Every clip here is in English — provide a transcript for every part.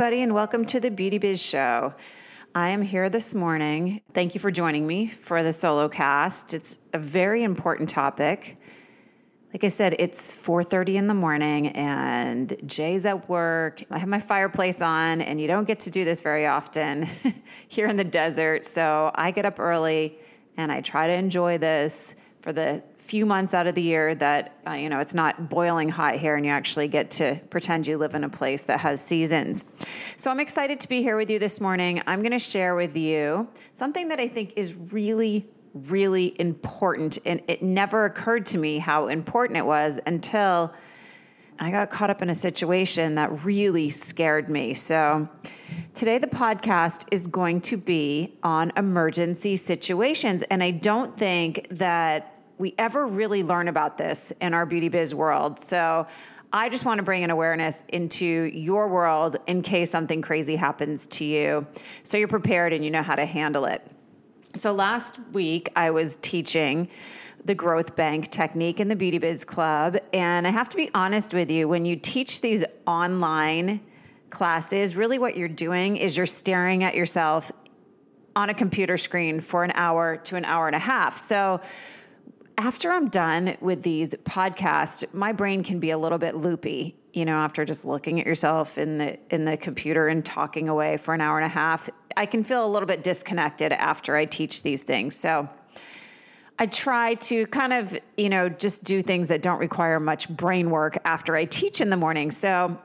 Everybody, and welcome to the Beauty Biz Show. I am here this morning. Thank you for joining me for the solo cast. It's a very important topic. Like I said, it's 4:30 in the morning and Jay's at work. I have my fireplace on and you don't get to do this very often here in the desert. So I get up early and I try to enjoy this for the few months out of the year that uh, you know it's not boiling hot here and you actually get to pretend you live in a place that has seasons so i'm excited to be here with you this morning i'm going to share with you something that i think is really really important and it never occurred to me how important it was until I got caught up in a situation that really scared me. So, today the podcast is going to be on emergency situations. And I don't think that we ever really learn about this in our beauty biz world. So I just want to bring an awareness into your world in case something crazy happens to you. So you're prepared and you know how to handle it. So last week I was teaching the growth bank technique in the beauty biz club and I have to be honest with you when you teach these online classes really what you're doing is you're staring at yourself on a computer screen for an hour to an hour and a half. So after I'm done with these podcasts, my brain can be a little bit loopy, you know, after just looking at yourself in the in the computer and talking away for an hour and a half. I can feel a little bit disconnected after I teach these things. So I try to kind of, you know, just do things that don't require much brain work after I teach in the morning. So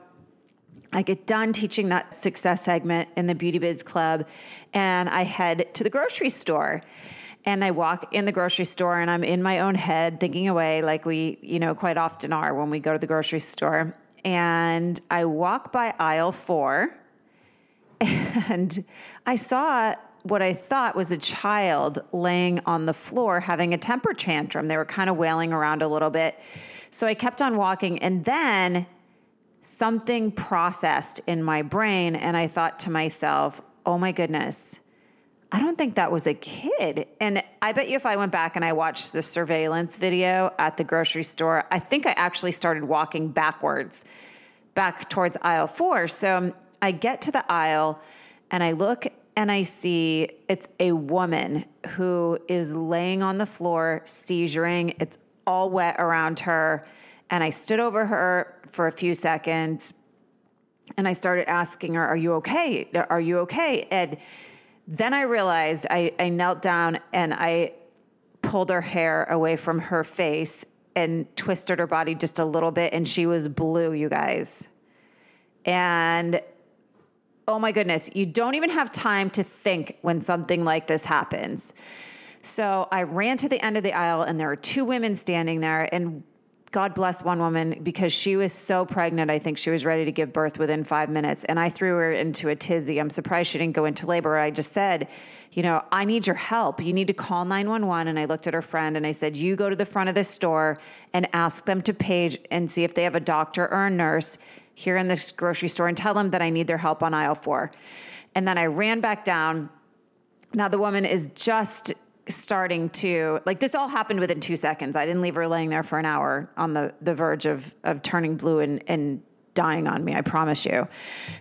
I get done teaching that success segment in the Beauty Biz Club and I head to the grocery store and I walk in the grocery store and I'm in my own head thinking away like we, you know, quite often are when we go to the grocery store. And I walk by aisle four and I saw what I thought was a child laying on the floor having a temper tantrum. They were kind of wailing around a little bit. So I kept on walking and then something processed in my brain and I thought to myself, oh my goodness I don't think that was a kid. And I bet you if I went back and I watched the surveillance video at the grocery store, I think I actually started walking backwards back towards aisle four. So um, I get to the aisle and I look and I see it's a woman who is laying on the floor, seizuring. It's all wet around her. And I stood over her for a few seconds and I started asking her, Are you okay? Are you okay? And then I realized I, I knelt down and I pulled her hair away from her face and twisted her body just a little bit, and she was blue, you guys. And oh my goodness, you don't even have time to think when something like this happens. So I ran to the end of the aisle, and there were two women standing there, and God bless one woman because she was so pregnant. I think she was ready to give birth within five minutes. And I threw her into a tizzy. I'm surprised she didn't go into labor. I just said, you know, I need your help. You need to call 911. And I looked at her friend and I said, you go to the front of the store and ask them to page and see if they have a doctor or a nurse here in this grocery store and tell them that I need their help on aisle four. And then I ran back down. Now the woman is just starting to like this all happened within two seconds. I didn't leave her laying there for an hour on the the verge of of turning blue and and dying on me. I promise you.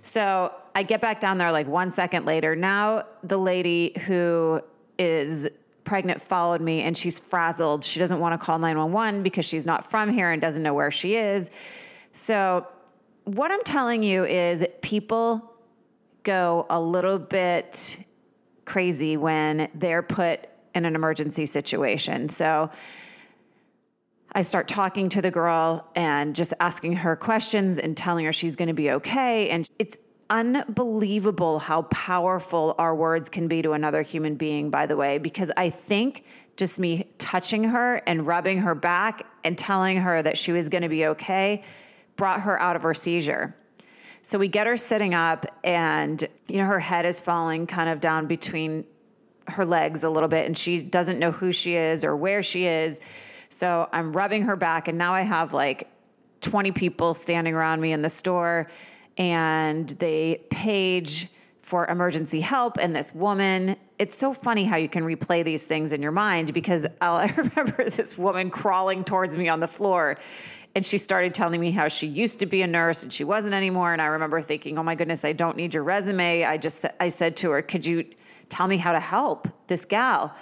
So I get back down there like one second later. Now the lady who is pregnant followed me and she's frazzled. She doesn't want to call 911 because she's not from here and doesn't know where she is. So what I'm telling you is people go a little bit crazy when they're put in an emergency situation. So I start talking to the girl and just asking her questions and telling her she's going to be okay. And it's unbelievable how powerful our words can be to another human being, by the way, because I think just me touching her and rubbing her back and telling her that she was going to be okay brought her out of her seizure. So we get her sitting up, and you know her head is falling kind of down between her legs a little bit, and she doesn't know who she is or where she is. So I'm rubbing her back, and now I have like 20 people standing around me in the store, and they page for emergency help. And this woman, it's so funny how you can replay these things in your mind because all I remember is this woman crawling towards me on the floor and she started telling me how she used to be a nurse and she wasn't anymore and i remember thinking oh my goodness i don't need your resume i just i said to her could you tell me how to help this gal.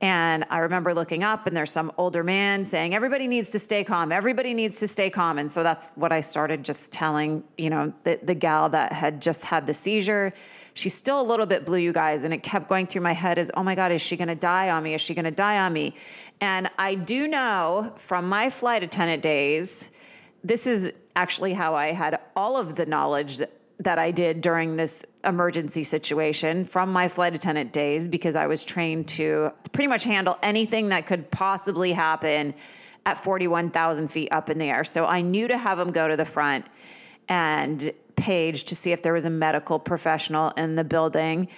And i remember looking up and there's some older man saying everybody needs to stay calm. Everybody needs to stay calm. And so that's what i started just telling you know the, the gal that had just had the seizure. She's still a little bit blue you guys and it kept going through my head as oh my god is she going to die on me? Is she going to die on me? And I do know from my flight attendant days, this is actually how I had all of the knowledge that, I did during this emergency situation from my flight attendant days because I was trained to pretty much handle anything that could possibly happen at 41,000 feet up in the air. So I knew to have them go to the front and page to see if there was a medical professional in the building.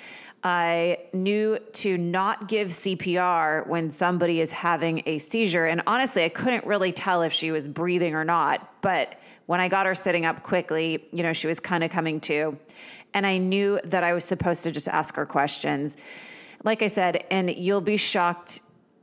I knew to not give CPR when somebody is having a seizure. And honestly, I couldn't really tell if she was breathing or not. But when I got her sitting up quickly, you know, she was kind of coming to. And I knew that I was supposed to just ask her questions. Like I said, and you'll be shocked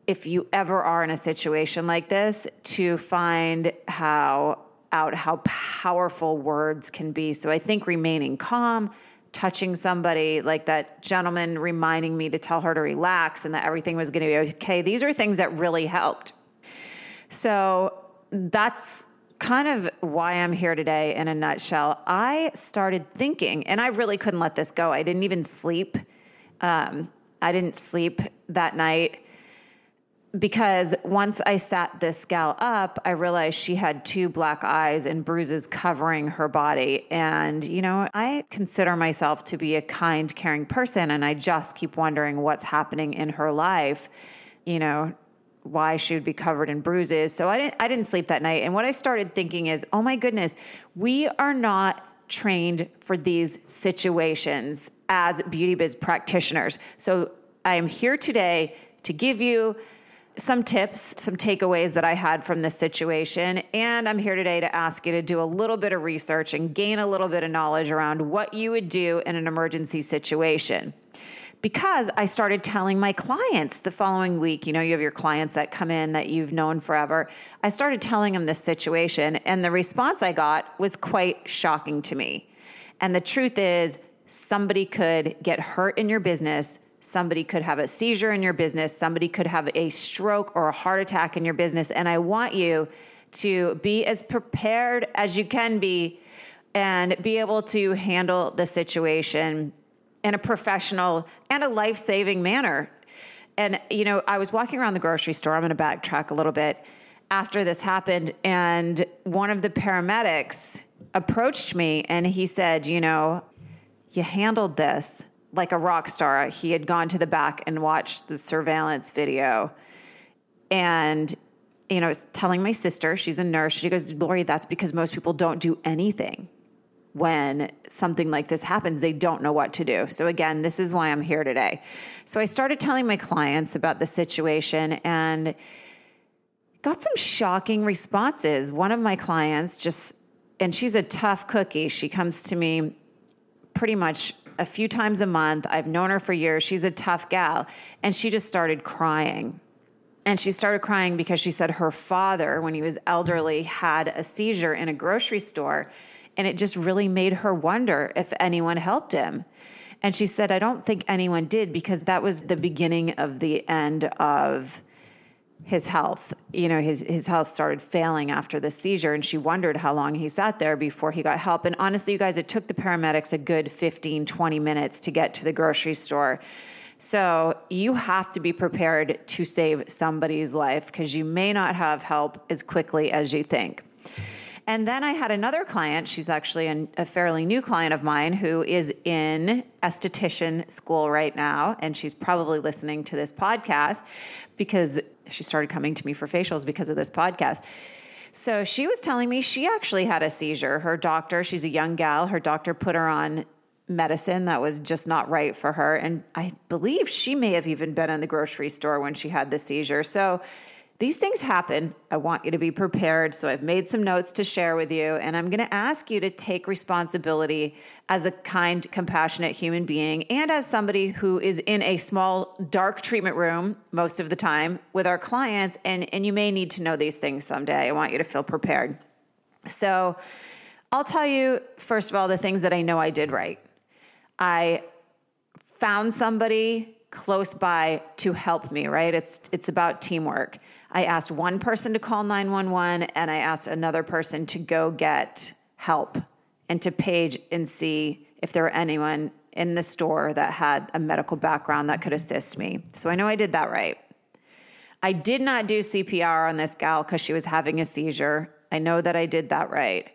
if you ever are in a situation like this to find how out how powerful words can be. So I think remaining calm, touching somebody like that gentleman reminding me to tell her to relax and that everything was going to be okay. These are things that really helped. So that's kind of why I'm here today in a nutshell. I started thinking, and I really couldn't let this go. I didn't even sleep. Um, I didn't sleep that night because once I sat this gal up, I realized she had two black eyes and bruises covering her body. And, you know, I consider myself to be a kind, caring person, and I just keep wondering what's happening in her life, you know, why she would be covered in bruises. So I didn't I didn't sleep that night. And what I started thinking is, oh my goodness, we are not trained for these situations as beauty biz practitioners. So I am here today to give you some tips, some takeaways that I had from this situation. And I'm here today to ask you to do a little bit of research and gain a little bit of knowledge around what you would do in an emergency situation. Because I started telling my clients the following week, you know, you have your clients that come in that you've known forever. I started telling them this situation, and the response I got was quite shocking to me. And the truth is, somebody could get hurt in your business Somebody could have a seizure in your business. Somebody could have a stroke or a heart attack in your business. And I want you to be as prepared as you can be and be able to handle the situation in a professional and a life saving manner. And, you know, I was walking around the grocery store. I'm going to backtrack a little bit after this happened. And one of the paramedics approached me and he said, You know, you handled this like a rock star. He had gone to the back and watched the surveillance video. And, you know, telling my sister, she's a nurse, she goes, Lori, that's because most people don't do anything when something like this happens. They don't know what to do. So, again, this is why I'm here today. So, I started telling my clients about the situation and got some shocking responses. One of my clients just, and she's a tough cookie, she comes to me pretty much a few times a month. I've known her for years. She's a tough gal. And she just started crying. And she started crying because she said her father, when he was elderly, had a seizure in a grocery store. And it just really made her wonder if anyone helped him. And she said, I don't think anyone did because that was the beginning of the end of his health. You know, his his health started failing after the seizure, and she wondered how long he sat there before he got help. And honestly, you guys, it took the paramedics a good 15, 20 minutes to get to the grocery store So you have to be prepared to save somebody's life because you may not have help as quickly as you think. And then I had another client, she's actually an, a fairly new client of mine who is in esthetician school right now. And she's probably listening to this podcast because she started coming to me for facials because of this podcast. So she was telling me she actually had a seizure. Her doctor, she's a young gal, her doctor put her on medicine that was just not right for her. And I believe she may have even been in the grocery store when she had the seizure. So these things happen. I want you to be prepared. So I've made some notes to share with you, and I'm going to ask you to take responsibility as a kind, compassionate human being and as somebody who is in a small, dark treatment room most of the time with our clients. And, and you may need to know these things someday. I want you to feel prepared. So I'll tell you, first of all, the things that I know I did right. I found somebody close by to help me, right? It's it's about teamwork. I asked one person to call 911 and I asked another person to go get help and to page and see if there were anyone in the store that had a medical background that could assist me. So I know I did that right. I did not do CPR on this gal because she was having a seizure. I know that I did that right.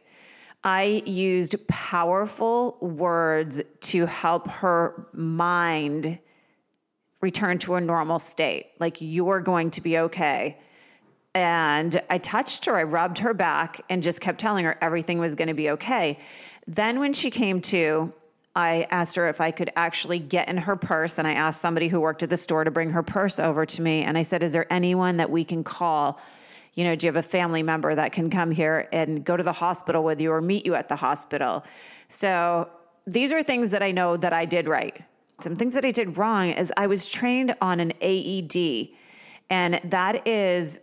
I used powerful words to help her mind return to a normal state. Like, you're going to be okay. And I touched her, I rubbed her back, and just kept telling her everything was going to be okay. Then, when she came to, I asked her if I could actually get in her purse. And I asked somebody who worked at the store to bring her purse over to me. And I said, Is there anyone that we can call? You know, do you have a family member that can come here and go to the hospital with you or meet you at the hospital? So these are things that I know that I did right. Some things that I did wrong is I was trained on an AED, and that is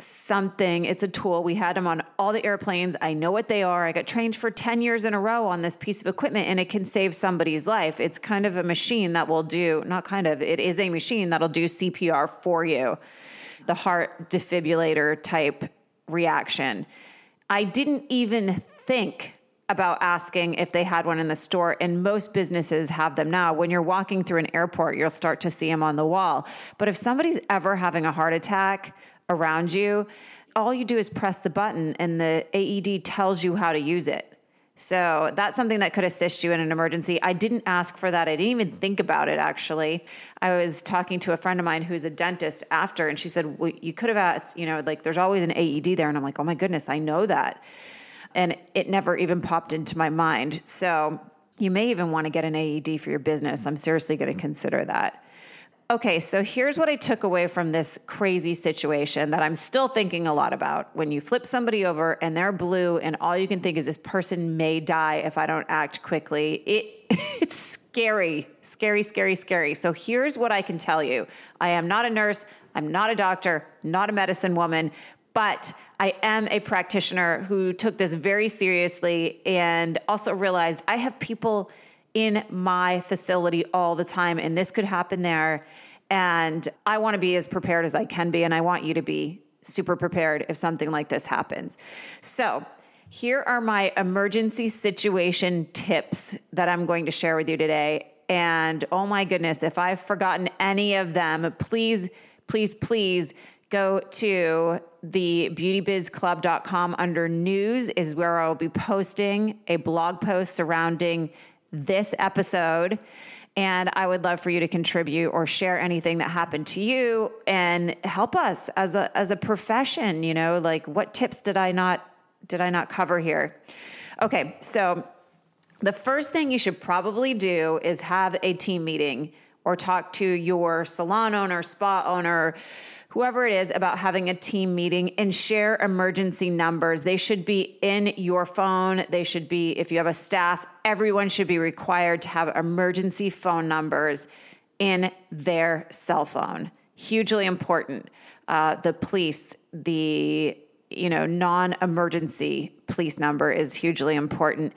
something, it's a tool. We had them on all the airplanes. I know what they are. I got trained for 10 years in a row on this piece of equipment, and it can save somebody's life. It's kind of a machine that will do, not kind of, it is a machine that'll do CPR for you, the heart defibrillator type reaction. I didn't even think about asking if they had one in the store, and most businesses have them now. When you're walking through an airport, you'll start to see them on the wall. But if somebody's ever having a heart attack around you, all you do is press the button, and the AED tells you how to use it. So that's something that could assist you in an emergency. I didn't ask for that. I didn't even think about it actually. I was talking to a friend of mine who's a dentist after, and she said, Well, you could have asked, you know, like there's always an AED there. And I'm like, Oh my goodness, I know that and it never even popped into my mind. So you may even want to get an AED for your business. I'm seriously going to consider that. Okay, so here's what I took away from this crazy situation that I'm still thinking a lot about. When you flip somebody over and they're blue, and all you can think is this person may die if I don't act quickly, it, it's scary, scary, scary, scary. So here's what I can tell you I am not a nurse, I'm not a doctor, not a medicine woman, but I am a practitioner who took this very seriously and also realized I have people in my facility all the time, and this could happen there. And I want to be as prepared as I can be, and I want you to be super prepared if something like this happens. So, here are my emergency situation tips that I'm going to share with you today. And oh my goodness, if I've forgotten any of them, please, please, please go to the beautybizclub.com under news is where I'll be posting a blog post surrounding this episode. And I would love for you to contribute or share anything that happened to you and help us as a as a profession, you know, like what tips did I not did I not cover here? Okay, so the first thing you should probably do is have a team meeting or talk to your salon owner, spa owner, whoever it is about having a team meeting and share emergency numbers. They should be in your phone. They should be, if you have a staff, everyone should be required to have emergency phone numbers in their cell phone. Hugely important. Uh, the police, the you know non-emergency police number is hugely important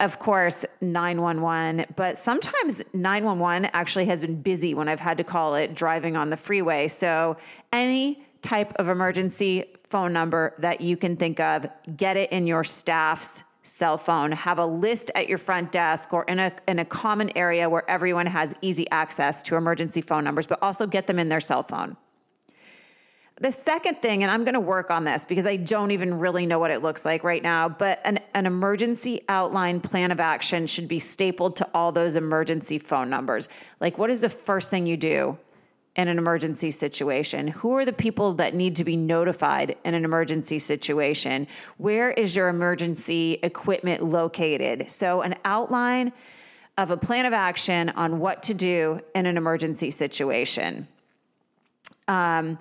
of course, 911, but sometimes 911 actually has been busy when I've had to call it driving on the freeway. So, any type of emergency phone number that you can think of, get it in your staff's cell phone. Have a list at your front desk or in a in a common area where everyone has easy access to emergency phone numbers, but also get them in their cell phone. The second thing, and I'm going to work on this because I don't even really know what it looks like right now, but an, an emergency outline plan of action should be stapled to all those emergency phone numbers. Like, what is the first thing you do in an emergency situation? Who are the people that need to be notified in an emergency situation? Where is your emergency equipment located? So, an outline of a plan of action on what to do in an emergency situation. Um,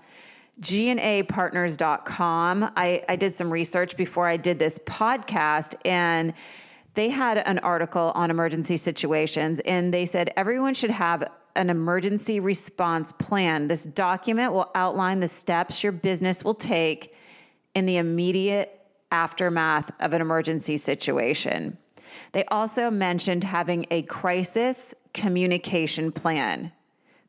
gnapartners.com. I, I did some research before I did this podcast, and they had an article on emergency situations, and they said everyone should have an emergency response plan. This document will outline the steps your business will take in the immediate aftermath of an emergency situation. They also mentioned having a crisis communication plan.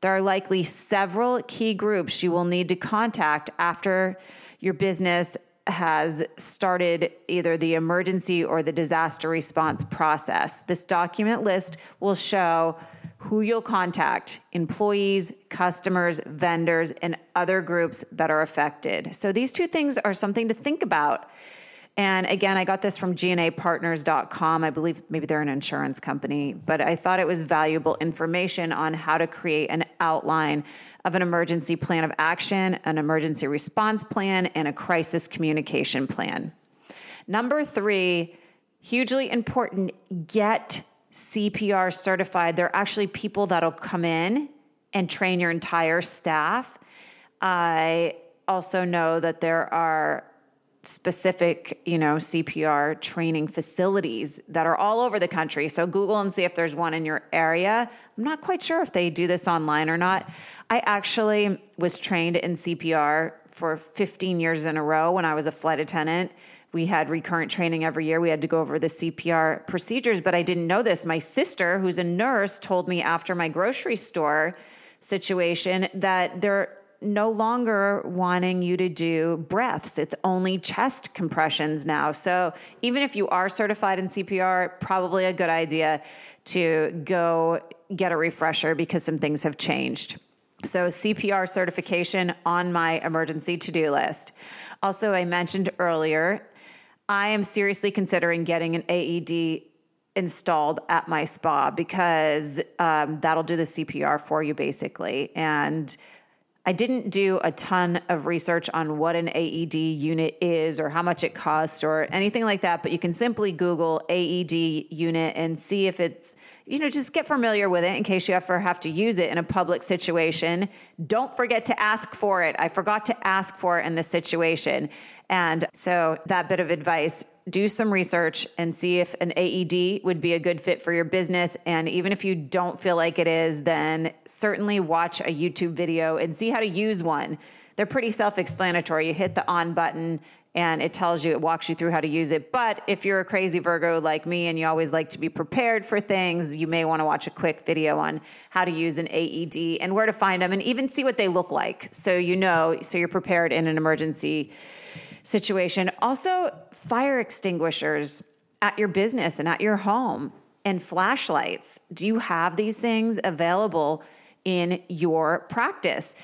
There are likely several key groups you will need to contact after your business has started either the emergency or the disaster response process. This document list will show who you'll contact employees, customers, vendors, and other groups that are affected. So, these two things are something to think about and again, I got this from gnapartners.com. I believe maybe they're an insurance company, but I thought it was valuable information on how to create an outline of an emergency plan of action, an emergency response plan, and a crisis communication plan. Number three, hugely important, get CPR certified. There are actually people that'll come in and train your entire staff. I also know that there are specific, you know, CPR training facilities that are all over the country. So Google and see if there's one in your area. I'm not quite sure if they do this online or not. I actually was trained in CPR for 15 years in a row when I was a flight attendant. We had recurrent training every year. We had to go over the CPR procedures, but I didn't know this. My sister, who's a nurse, told me after my grocery store situation that there no longer wanting you to do breaths. It's only chest compressions now. So even if you are certified in CPR, probably a good idea to go get a refresher because some things have changed. So, CPR certification on my emergency to do list. Also, I mentioned earlier, I am seriously considering getting an AED installed at my spa because um, that'll do the CPR for you basically. And I didn't do a ton of research on what an AED unit is or how much it costs or anything like that, but you can simply Google AED unit and see if it's, you know, just get familiar with it in case you ever have to use it in a public situation. Don't forget to ask for it. I forgot to ask for it in this situation. And so that bit of advice do some research and see if an AED would be a good fit for your business. And even if you don't feel like it is, then certainly watch a YouTube video and see how to use one. They're pretty self explanatory. You hit the on button and it tells you, it walks you through how to use it. But if you're a crazy Virgo like me and you always like to be prepared for things, you may want to watch a quick video on how to use an AED and where to find them and even see what they look like. So you know, so you're prepared in an emergency situation. Also, fire extinguishers at your business and at your home and flashlights. Do you have these things available in your practice?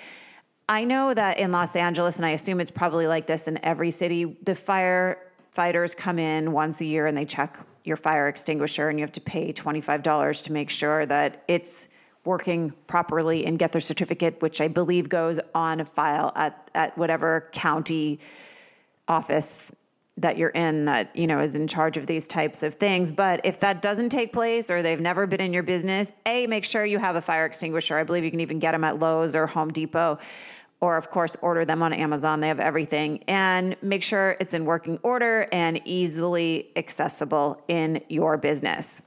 I know that in Los Angeles, and I assume it's probably like this in every city, the firefighters come in once a year and they check your fire extinguisher, and you have to pay $25 to make sure that it's working properly and get their certificate, which I believe goes on a file at, at whatever county office that you're in that you know is in charge of these types of things. But if that doesn't take place or they've never been in your business a make sure you have a fire extinguisher. I believe you can even get them at lowes or home depot or of course order them on amazon. They have everything. And make sure it's in working order and easily accessible in your business.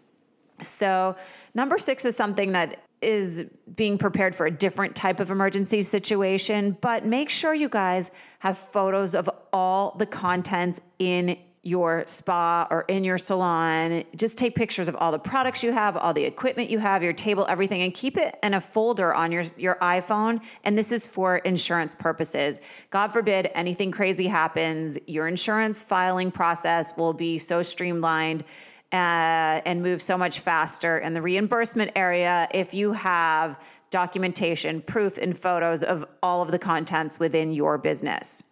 So number six is something that is being prepared for a different type of emergency situation, but make sure you guys have photos of all the contents in your spa or in your salon. Just take pictures of all the products you have, all the equipment you have, your table, everything, and keep it in a folder on your, your iPhone. And this is for insurance purposes. God forbid anything crazy happens, your insurance filing process will be so streamlined. Uh, and move so much faster in the reimbursement area if you have documentation, proof, and photos of all of the contents within your business.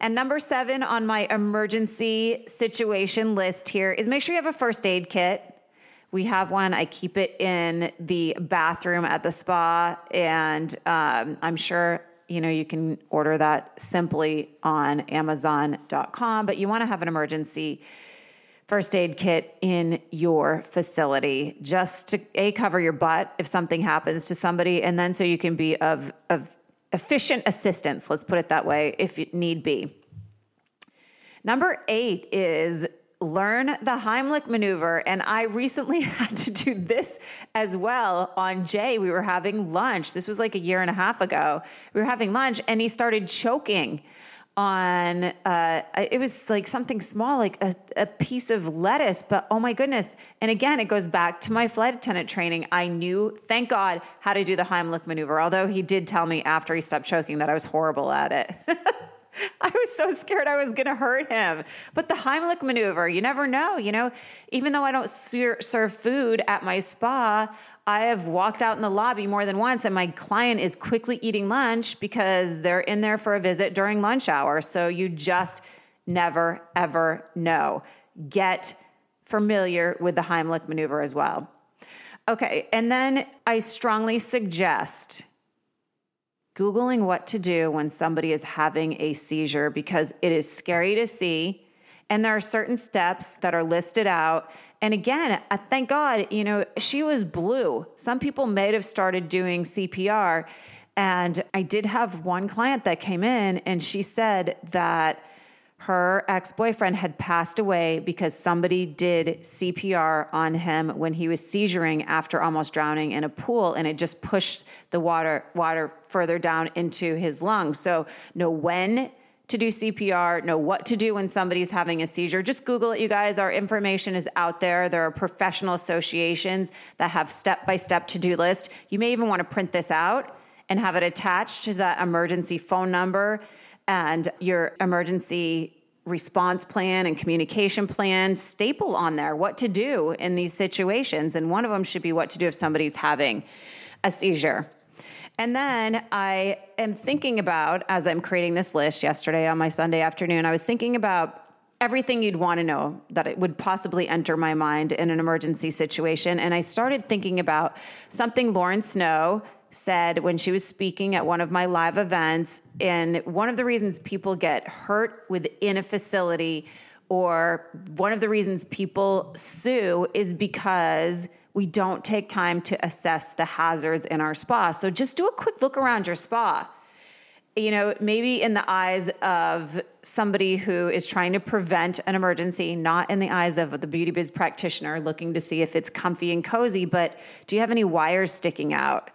And number seven on my emergency situation list here is make sure you have a first aid kit. We have one. I keep it in the bathroom at the spa, and um, I'm sure you know you can order that simply on Amazon.com. But you want to have an emergency first aid kit in your facility just to a cover your butt if something happens to somebody, and then so you can be of of efficient assistance, let's put it that way, if need be. Number eight is learn the Heimlich maneuver. And I recently had to do this as well on Jay. We were having lunch. This was like a year and a half ago. We were having lunch and he started choking on uh, it was like something small like a, a piece of lettuce but oh my goodness. And again it goes back to my flight attendant training. I knew thank god how to do the heimlich maneuver although he did tell me after he stopped choking that i was horrible at it I was so scared I was going to hurt him. But the Heimlich maneuver, you never know. You know, even though I don't serve food at my spa, I have walked out in the lobby more than once, and my client is quickly eating lunch because they're in there for a visit during lunch hour. So you just never, ever know. Get familiar with the Heimlich maneuver as well. Okay, and then I strongly suggest Googling what to do when somebody is having a seizure because it is scary to see. And there are certain steps that are listed out. And again, uh, thank God, you know, she was blue. Some people may have started doing CPR. And I did have one client that came in and she said that her ex boyfriend had passed away because somebody did CPR on him when he was seizuring after almost drowning in a pool, and it just pushed the water water further down into his lungs. So know when to do CPR, know what to do when somebody's having a seizure. Just Google it, you guys. Our information is out there. There are professional associations that have step by step to do list. You may even want to print this out and have it attached to that emergency phone number and your emergency response plan and communication plan staple on there what to do in these situations and one of them should be what to do if somebody's having a seizure and then I am thinking about, as I'm creating this list yesterday on my Sunday afternoon, I was thinking about everything you'd want to know that it would possibly enter my mind in an emergency situation. And I started thinking about something Lauren Snow said when she was speaking at one of my live events. And one of the reasons people get hurt within a facility, or one of the reasons people sue, is because we don't take time to assess the hazards in our spa. So just do a quick look around your spa. You know, maybe in the eyes of somebody who is trying to prevent an emergency, not in the eyes of the beauty biz practitioner looking to see if it's comfy and cozy, but do you have any wires sticking out?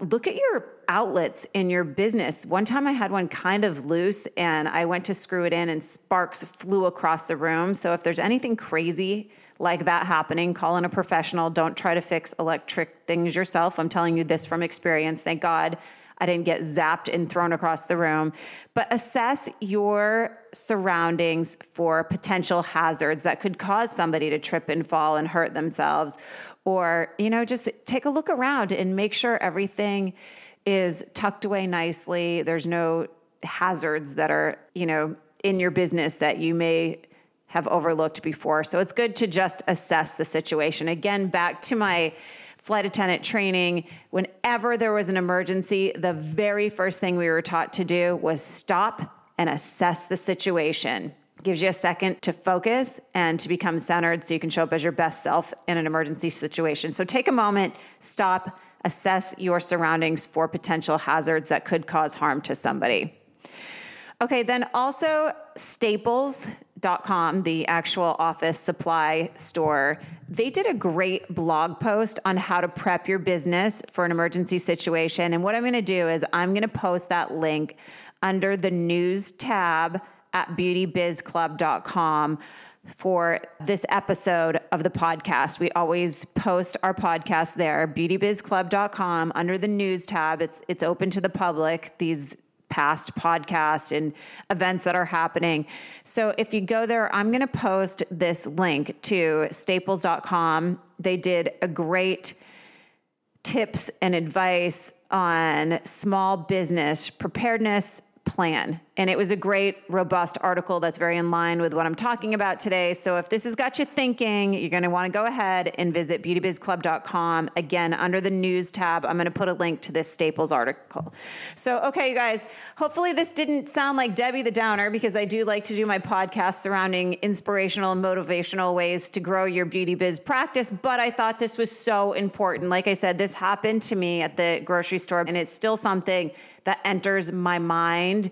Look at your outlets in your business. One time I had one kind of loose and I went to screw it in and sparks flew across the room. So if there's anything crazy like that happening, call in a professional. Don't try to fix electric things yourself. I'm telling you this from experience. Thank God I didn't get zapped and thrown across the room. But assess your surroundings for potential hazards that could cause somebody to trip and fall and hurt themselves or you know just take a look around and make sure everything is tucked away nicely. There's no hazards that are you know in your business that you may have overlooked before. So it's good to just assess the situation. Again back to my flight attendant training. Whenever there was an emergency the very first thing we were taught to do was stop and assess the situation gives you a second to focus and to become centered so you can show up as your best self in an emergency situation. So take a moment, stop, assess your surroundings for potential hazards that could cause harm to somebody. Okay, then also staples.com, the actual office supply store, they did a great blog post on how to prep your business for an emergency situation. And what I'm going to do is I'm going to post that link under the news tab at beautybizclub.com for this episode of the podcast. We always post our podcast there, beautybizclub.com under the news tab. It's it's open to the public. These past podcast and events that are happening. So if you go there, I'm going to post this link to staples.com. They did a great tips and advice on small business preparedness plan. And it was a great, robust article that's very in line with what I'm talking about today. So if this has got you thinking, you're going to want to go ahead and visit beautybizclub.com. Again, under the news tab, I'm going to put a link to this Staples article. So, okay, you guys, hopefully this didn't sound like Debbie the Downer because I do like to do my podcast surrounding inspirational and motivational ways to grow your beauty biz practice. But I thought this was so important. Like I said, this happened to me at the grocery store, and it's still something that enters my mind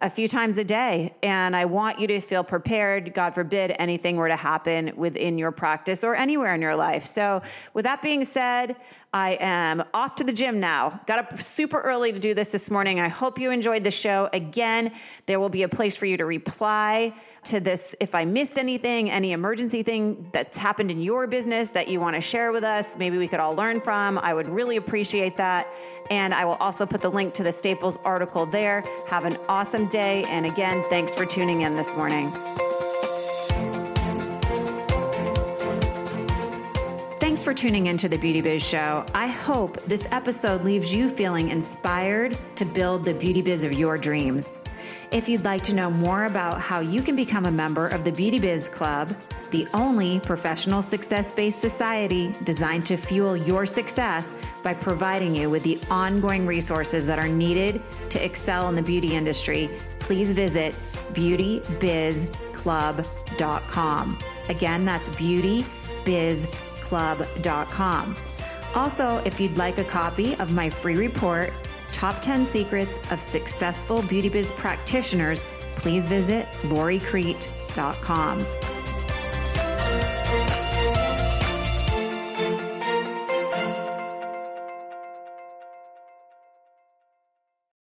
a few times a day. And I want you to feel prepared, God forbid anything were to happen within your practice or anywhere in your life. So, with that being said, I am off to the gym now. Got up super early to do this this morning. I hope you enjoyed the show. Again, there will be a place for you to reply to this if I missed anything, any emergency thing that's happened in your business that you want to share with us. Maybe we could all learn from. I would really appreciate that. And I will also put the link to the Staples article there. Have an awesome day. And again, thanks for tuning in this morning. Thanks for tuning into the Beauty Biz Show. I hope this episode leaves you feeling inspired to build the beauty biz of your dreams. If you'd like to know more about how you can become a member of the Beauty Biz Club, the only professional success based society designed to fuel your success by providing you with the ongoing resources that are needed to excel in the beauty industry, please visit beautybizclub.com. Again, that's beautybizclub.com club.com. Also, if you'd like a copy of my free report, Top 10 Secrets of Successful Beauty Biz Practitioners, please visit loricrete.com.